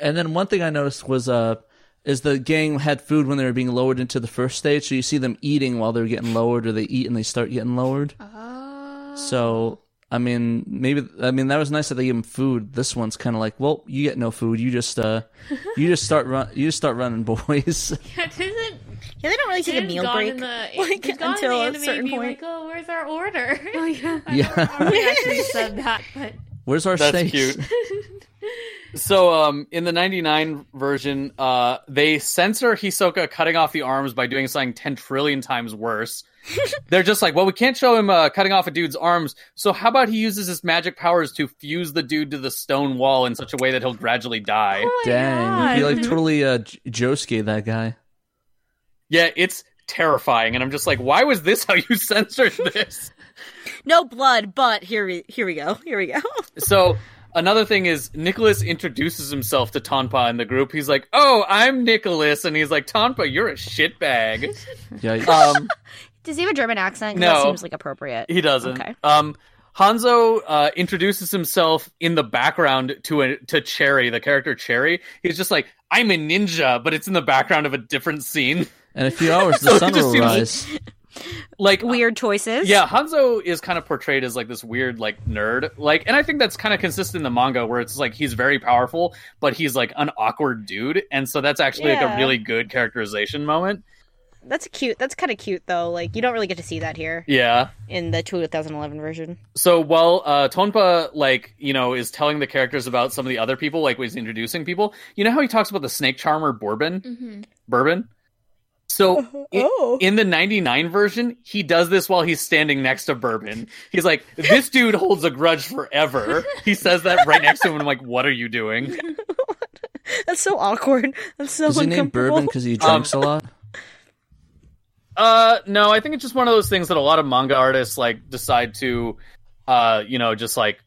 And then one thing I noticed was uh, is the gang had food when they were being lowered into the first stage. So you see them eating while they're getting lowered, or they eat and they start getting lowered. Oh. So I mean, maybe I mean that was nice that they gave him food. This one's kind of like, well, you get no food. You just uh, you just start run, you just start running, boys. Yeah, doesn't Yeah, they don't really take a meal break the, like, did Gon in until the a certain be point. Like, oh, where's our order? Oh yeah. I Yeah. don't remember if he actually said that, but Where's our That's steaks? cute. So, um, in the '99 version, uh, they censor Hisoka cutting off the arms by doing something ten trillion times worse. They're just like, well, we can't show him uh, cutting off a dude's arms, so how about he uses his magic powers to fuse the dude to the stone wall in such a way that he'll gradually die? oh Dang, you God. like totally uh, J- Josuke that guy. Yeah, it's terrifying, and I'm just like, why was this how you censored this? No blood, but here we here we go. Here we go. so another thing is Nicholas introduces himself to Tonpa in the group. He's like, "Oh, I'm Nicholas," and he's like, "Tonpa, you're a shitbag." Yeah, Um, Does he have a German accent? No. that seems like appropriate. he doesn't. Okay. Um, Hanzo uh, introduces himself in the background to a, to Cherry, the character Cherry. He's just like, "I'm a ninja," but it's in the background of a different scene. In a few hours So the it sun just will rise. Like Weird choices. Yeah, Hanzo is kind of portrayed as like this weird like nerd. Like and I think that's kind of consistent in the manga where it's like he's very powerful, but he's like an awkward dude. And so that's actually like a really good characterization moment. That's cute. That's kind of cute though. Like you don't really get to see that here Yeah. in the 2011 version. So while uh Tonpa like, you know, is telling the characters about some of the other people, like when he's introducing people, you know how he talks about the snake charmer Bourbon? Mhm. Bourbon? So i- Oh. in the 99 version, he does this while he's standing next to Bourbon. He's like, this dude holds a grudge forever. He says that right next to him, and I'm like, what are you doing? That's so awkward. That's so Is he named. Bourbon because he drinks a lot? Uh, no, I think it's just one of those things that a lot of manga artists like decide to, uh, you know, just like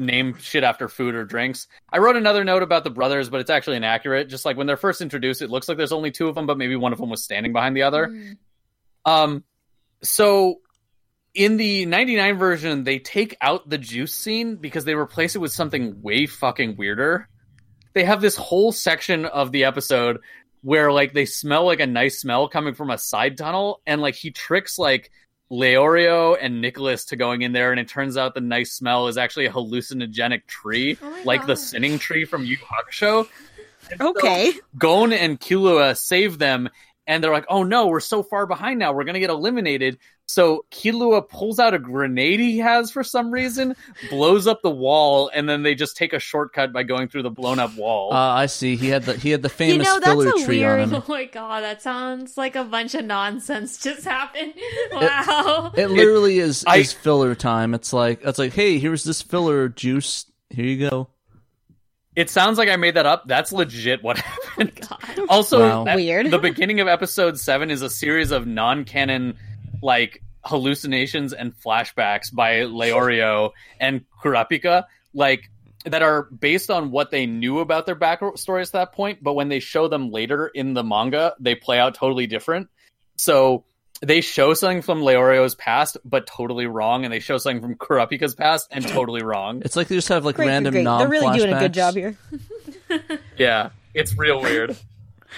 name shit after food or drinks. I wrote another note about the brothers, but it's actually inaccurate. Just like when they're first introduced, it looks like there's only two of them, but maybe one of them was standing behind the other. Mm. Um, so in the 99 version, they take out the juice scene because they replace it with something way fucking weirder. They have this whole section of the episode where like they smell like a nice smell coming from a side tunnel and like he tricks like Leorio and Nicholas to going in there and it turns out the nice smell is actually a hallucinogenic tree Oh my like the sinning tree from Yu Yu Hakusho. Okay. Gon and Killua save them, and they're like, "Oh no, we're so far behind now. We're gonna get eliminated." So Killua pulls out a grenade he has for some reason, blows up the wall, and then they just take a shortcut by going through the blown up wall. Uh, I see. He had the he had the famous know, that's filler a tree weird- on him. Oh my god, that sounds like a bunch of nonsense just happened. Wow. It literally is I- is filler time. It's like it's like, hey, here's this filler juice. Here you go. it sounds like I made that up. That's legit what happened. God. Also, Wow. that- Weird. The beginning of episode seven is a series of non-canon, like hallucinations and flashbacks by Leorio and Kurapika, like that are based on what they knew about their backstories at that point. But when they show them later in the manga, they play out totally different. So they show something from Leorio's past, but totally wrong, and they show something from Kurapika's past and totally wrong. It's like they just have like Great, great, random great. non They're really doing a good job here. Yeah, it's real weird.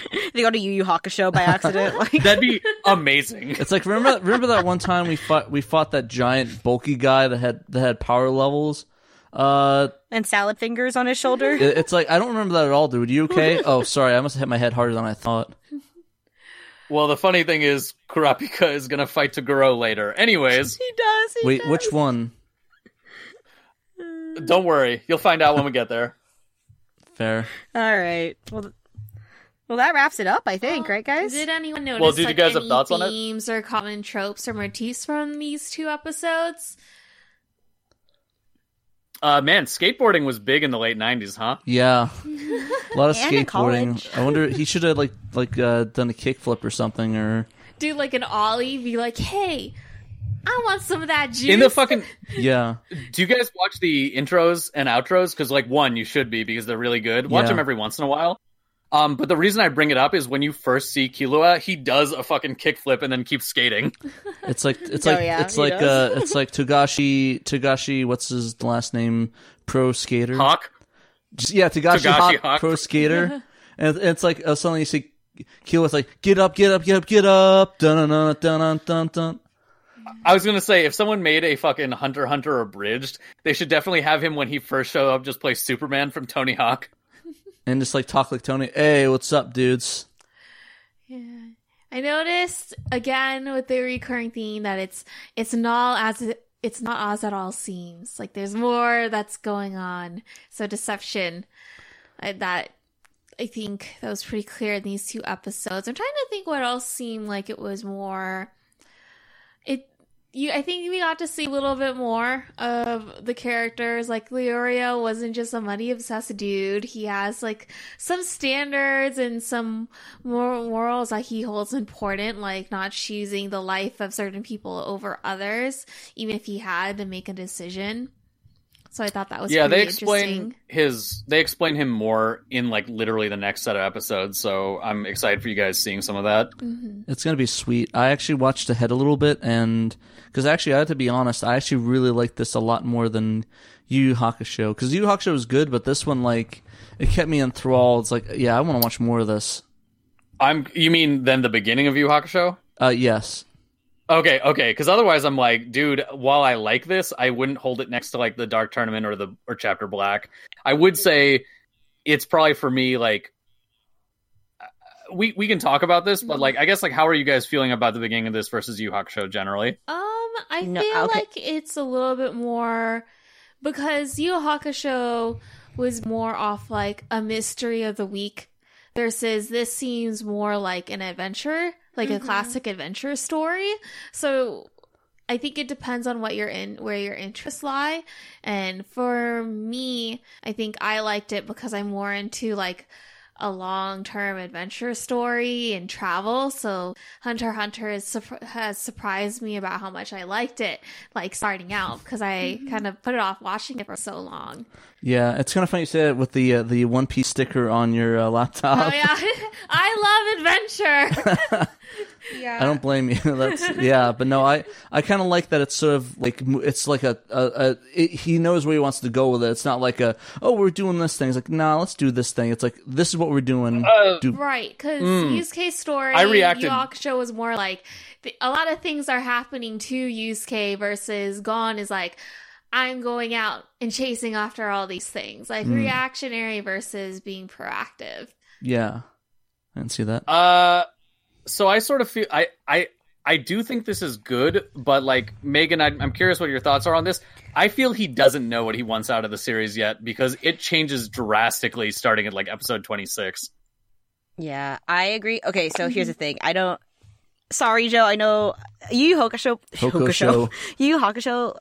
They go to Yu Yu Hakusho by accident. Like, That'd be amazing. It's like remember remember that one time we fought we fought that giant bulky guy that had that had power levels. Uh, and salad fingers on his shoulder. it- it's like I don't remember that at all, dude. You okay? oh, sorry, I must have hit my head harder than I thought. Well, the funny thing is, Kurapika is gonna fight Toguro later. Anyways, He does. He Wait, does. which one? don't worry, you'll find out when we get there. Fair. All right. Well, th- well, that wraps it up. I think, right, guys? Did anyone notice Well, did you like, guys have any thoughts on it? themes or common tropes or motifs from these two episodes? Uh, man, skateboarding was big in the late '90s, huh? Yeah, a lot of skateboarding. I wonder he should have like like uh, done a kickflip or something, or Do like an ollie, be like, "Hey, I want some of that juice." In the fucking, yeah. do you guys watch the intros and outros? Because like one, you should be because they're really good. Watch Yeah. them every once in a while. Um, but the reason I bring it up is when you first see Killua, he does a fucking kickflip and then keeps skating. It's like it's Oh, like yeah, it's like does. uh it's like Togashi Togashi what's his last name pro skater Hawk. Just- yeah Togashi, Togashi Hawk, Hawk. pro skater and it's like uh, suddenly you see Kill's like get up get up get up get up dun dun dun dun dun dun I was gonna say if someone made a fucking Hunter Hunter abridged, they should definitely have him when he first showed up just play Superman from Tony Hawk. And just like talk like Tony hey what's up dudes Yeah. I noticed again with the recurring theme that it's it's not as it, it's not as at all seems. Like there's more that's going on. So deception, uh, that I think that was pretty clear in these two episodes. I'm trying to think what else seemed like it was more. You I think we got to see a little bit more of the characters. Like Leorio wasn't just a money obsessed dude. He has like some standards and some mor- morals that he holds important, like not choosing the life of certain people over others, even if he had to make a decision. So I thought that was yeah, they explain his they explain him more in like literally the next set of episodes. So I'm excited for you guys seeing some of that. It's gonna be sweet. I actually watched ahead a little bit, and because actually I have to be honest, I actually really like this a lot more than Yu Yu Hakusho. Because Yu Yu Hakusho was good, but this one like it kept me enthralled. It's like, yeah, I want to watch more of this. I'm you mean then the beginning of Yu Yu Hakusho? Uh, yes, Okay, okay, because otherwise I'm like, dude, while I like this, I wouldn't hold it next to like the Dark Tournament or the or Chapter Black. I would say it's probably for me like uh, we we can talk about this, but like I guess like how are you guys feeling about the beginning of this versus Yu Yu Hakusho generally? Um, I No, feel okay. like it's a little bit more because Yu Yu Hakusho was more off like a mystery of the week versus this seems more like an adventure, like a mm-hmm. classic adventure story. So I think it depends on what you're in, where your interests lie. And for me, I think I liked it because I'm more into like a long term adventure story and travel. So Hunter Hunter has, surp- has surprised me about how much I liked it, like starting out, because I kind of put it off watching it for so long. yeah. It's kind of funny you say it with the uh, the One Piece sticker on your uh, laptop. Oh, yeah. I love adventure. Yeah. I don't blame you. That's yeah, but no, I I kind of like that. It's sort of like it's like a, a, a it, he knows where he wants to go with it. It's not like a oh we're doing this thing. It's like nah, let's do this thing. It's like this is what we're doing. Uh, do Right, because Mm. Yusuke's story, I reacted- Yu Yu Hakusho was more like the, a lot of things are happening to Yusuke versus Gon is like I'm going out and chasing after all these things, like Mm. reactionary versus being proactive. yeah, I didn't see that. Uh, so I sort of feel I I I do think this is good, but like Megan, I, I'm curious what your thoughts are on this. I feel he doesn't know what he wants out of the series yet because it changes drastically starting at like episode 26. Yeah, I agree. Okay, so here's the thing. I don't. Sorry, Joe. I know Yu Yu Hakusho. Hokusho. Yu Yu Hakusho.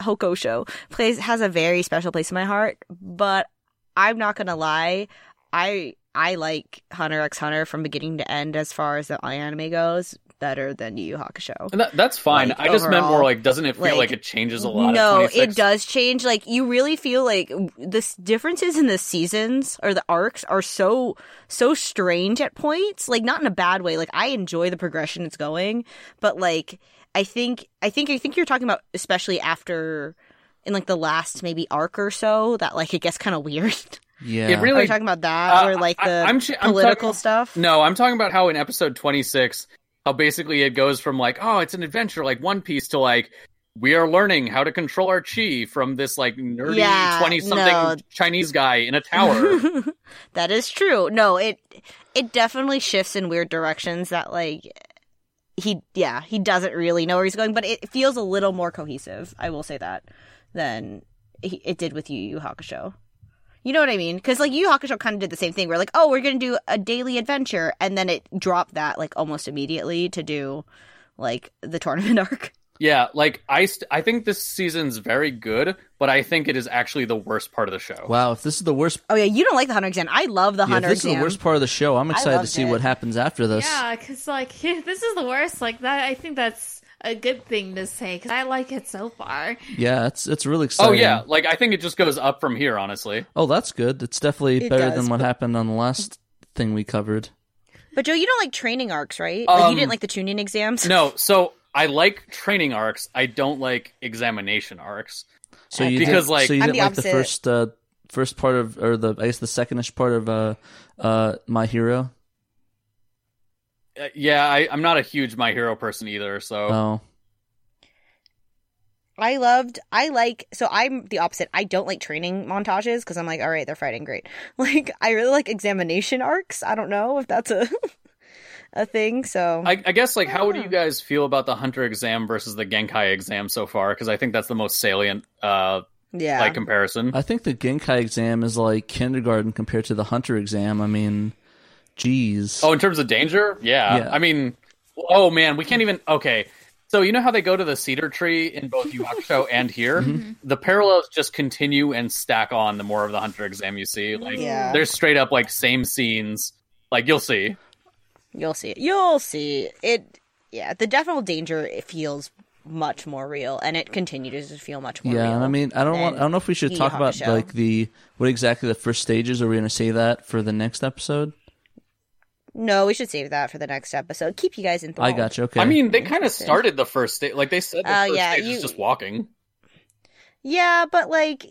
Hokosho plays has a very special place in my heart, but I'm not gonna lie. I I like Hunter x Hunter from beginning to end as far as the anime goes better than Yu Yu Hakusho. And that, that's fine. Like, I just meant more like, doesn't it feel like, like, it changes a lot? No, it does change. Like you really feel like the differences in the seasons or the arcs are so so strange at points. Like not in a bad way. Like I enjoy the progression it's going, but like I think I think I think you're talking about especially after in like the last maybe arc or so that like it gets kind of weird. Yeah, It Are really you talking about that Uh, or like the I'm ch- I'm political talking- stuff? No, I'm talking about how in episode 26, how basically it goes from like, oh, it's an adventure like One Piece to like, we are learning how to control our chi from this like nerdy Yeah, 20 something no. Chinese guy in a tower. that is true. No, it it definitely shifts in weird directions that like he yeah, he doesn't really know where he's going, but it feels a little more cohesive, I will say that, than it did with Yu Yu Hakusho. You know what I mean? Because like Yu Yu Hakusho kind of did the same thing. We're like, oh, we're gonna do a daily adventure, and then it dropped that like almost immediately to do like the tournament arc. yeah, like I, st- I think this season's very good, but I think it is actually the worst part of the show. wow. If this is the worst, Oh yeah, you don't like the Hunter exam. I love the yeah, if Hunter this is the worst part of the show, I'm excited to see it. what happens after this. Yeah, because like this is the worst. Like that, I think that's a good thing to say because I like it so far. Yeah, it's it's really exciting. oh yeah, like I think it just goes up from here, honestly. Oh, that's good. It's definitely It better does, than what but- happened on the last thing we covered. But Joe, you don't like training arcs, right? like you Um, didn't like the Chunin exams. No, so I like training arcs. I don't like examination arcs. So you Because, didn't, like- so you I'm didn't the like the opposite. first uh, first part of or the I guess the secondish part of uh uh My Hero. Uh, yeah, I, I'm not a huge My Hero person either. So Oh, I loved. I like. So I'm the opposite. I don't like training montages because I'm like, all right, they're fighting great. Like I really like examination arcs. I don't know if that's a a thing. So I, I guess like how would you guys feel about the Hunter exam versus the Genkai exam so far? Because I think that's the most salient uh yeah, like comparison. I think the Genkai exam is like kindergarten compared to the Hunter exam. I mean, geez. Oh, in terms of danger, yeah. Yeah. I mean, oh man, we can't even. Okay, so you know how they go to the cedar tree in both Yu and here. Mm-hmm. The parallels just continue and stack on the more of the Hunter exam you see. Like, Yeah. there's straight up like same scenes. Like you'll see. you'll see. You'll see it. Yeah, the definite danger it feels much more real, and it continues to feel much more yeah, real. and I mean, I don't want. I don't know if we should talk about like the what exactly the first stages. Are we going to say that for the next episode? No, we should save that for the next episode. Keep you guys enthralled. I got you. Okay. I mean, they kind of started the first stage. Like they said, the Oh, first yeah, stage you- is just walking. Yeah, but like,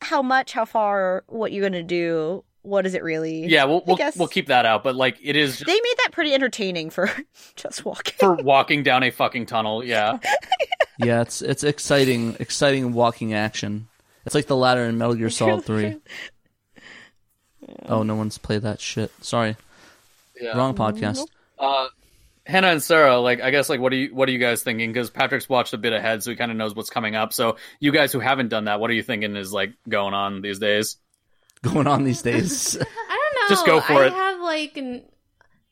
how much? How far? What you gonna do? What is it really? Yeah, we'll we'll, guess- we'll keep that out. But like, it is just They made that pretty entertaining for just walking. for walking down a fucking tunnel. Yeah. yeah, it's it's exciting, exciting walking action. It's like the ladder in Metal Gear Solid Three. Oh, no one's played that shit. Sorry, yeah. wrong podcast. Uh, Hannah and Sarah, like I guess, like what are you what are you guys thinking? Because Patrick's watched a bit ahead, so he kind of knows what's coming up. So you guys who haven't done that, what are you thinking is like going on these days? Going on these days. I don't know. Just go for I it. have like n-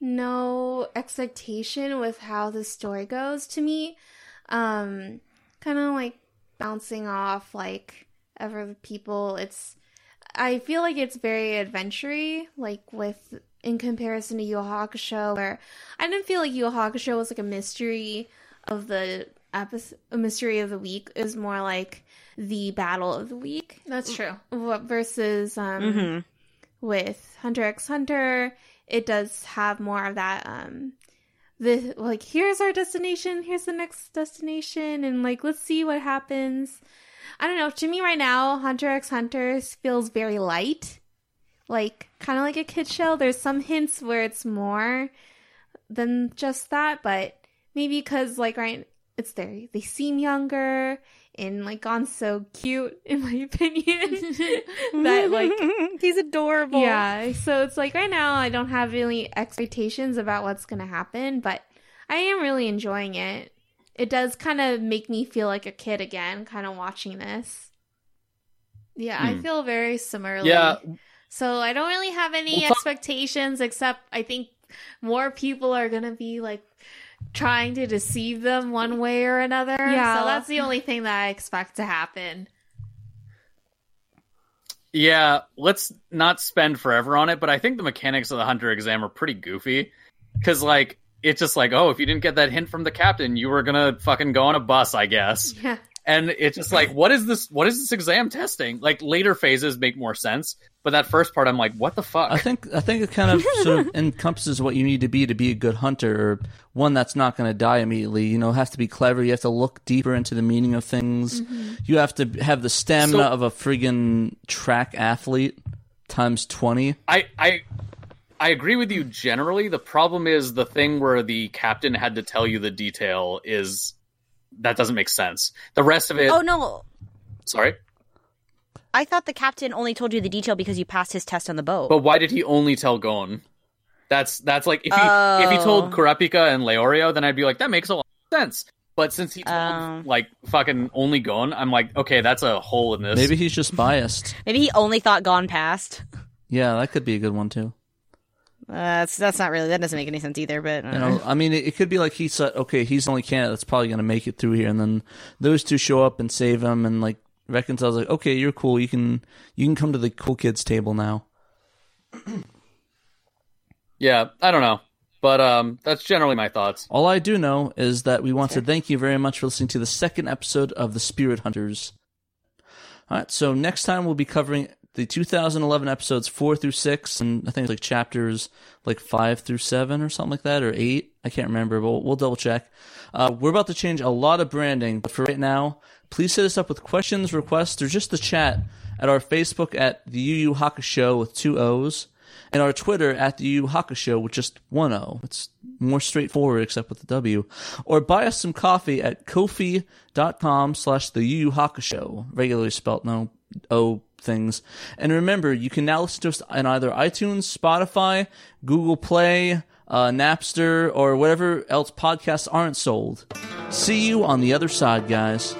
no expectation with how the story goes to me. Um, kind of like bouncing off like other people. It's I feel like it's very adventure like with in comparison to Yu Yu Hakusho, where I didn't feel like Yu Yu Hakusho was like a mystery of the episode, a mystery of the week. It was more like the battle of the week. That's true. What versus um hmm with Hunter x Hunter, it does have more of that um the like here's our destination, here's the next destination and like let's see what happens. I don't know, to me right now, Hunter x Hunter feels very light. Like kind of like a kid show. There's some hints where it's more than just that, but maybe cuz like right it's there. They seem younger and like Gon so cute in my opinion that like he's adorable. yeah, so it's like right now I don't have really expectations about what's going to happen, but I am really enjoying it. It does kind of make me feel like a kid again, kind of watching this. Yeah, I Hmm. feel very similarly. Yeah, So I don't really have any We'll expectations except I think more people are gonna be like trying to deceive them one way or another. Yeah. So that's the only thing that I expect to happen. yeah. Let's not spend forever on it, but I think the mechanics of the Hunter exam are pretty goofy. Because like it's just like, oh, if you didn't get that hint from the captain, you were gonna fucking go on a bus, I guess. Yeah. And it's just like what is this what is this exam testing like later phases make more sense but that first part i'm like what the fuck I think I think it kind of sort of encompasses what you need to be to be a good hunter, or one that's not going to die immediately. You know, have to be clever. You have to look deeper into the meaning of things. Mm-hmm. You have to have the stamina So- of a friggin' track athlete times twenty. i i i agree with you generally the problem is the thing where the captain had to tell you the detail is that doesn't make sense the rest of it Oh no, sorry I thought the captain only told you the detail because you passed his test on the boat. but why did he only tell gon that's that's like if he if he told Oh. kurapika and leorio then i'd be like that makes a lot of sense but since he told Oh. like fucking only gon i'm like okay that's a hole in this Maybe he's just biased. Maybe he only thought Gon past. Yeah, that could be a good one too. Uh, that's that's not really that doesn't make any sense either. But uh, You know, I mean, it, it could be like he said, okay, he's the only candidate that's probably going to make it through here, and then those two show up and save him, and like reconciles, like, okay, you're cool, you can you can come to the cool kids table now. Yeah, I don't know. But um that's generally my thoughts. All I do know is that we want to thank you very much for listening to the second episode of the Spirit Hunters. All right, so next time we'll be covering the 2011 episodes four through six, and I think it's like chapters like five through seven or something like that, or eight. I can't remember, but we'll, we'll double check. Uh, we're about to change a lot of branding, but for right now, please hit us up with questions, requests, or just the chat at our Facebook at the Yu Yu Hakusho with two O's, and our Twitter at the Yu Yu Hakusho with just one O. It's more straightforward except with the W. Or buy us some coffee at kofi.com slash the Yu Yu Hakusho, regularly spelt, no O things. And remember, you can now listen to us on either iTunes, Spotify, Google Play, uh, Napster, or whatever else podcasts aren't sold. See you on the other side, guys.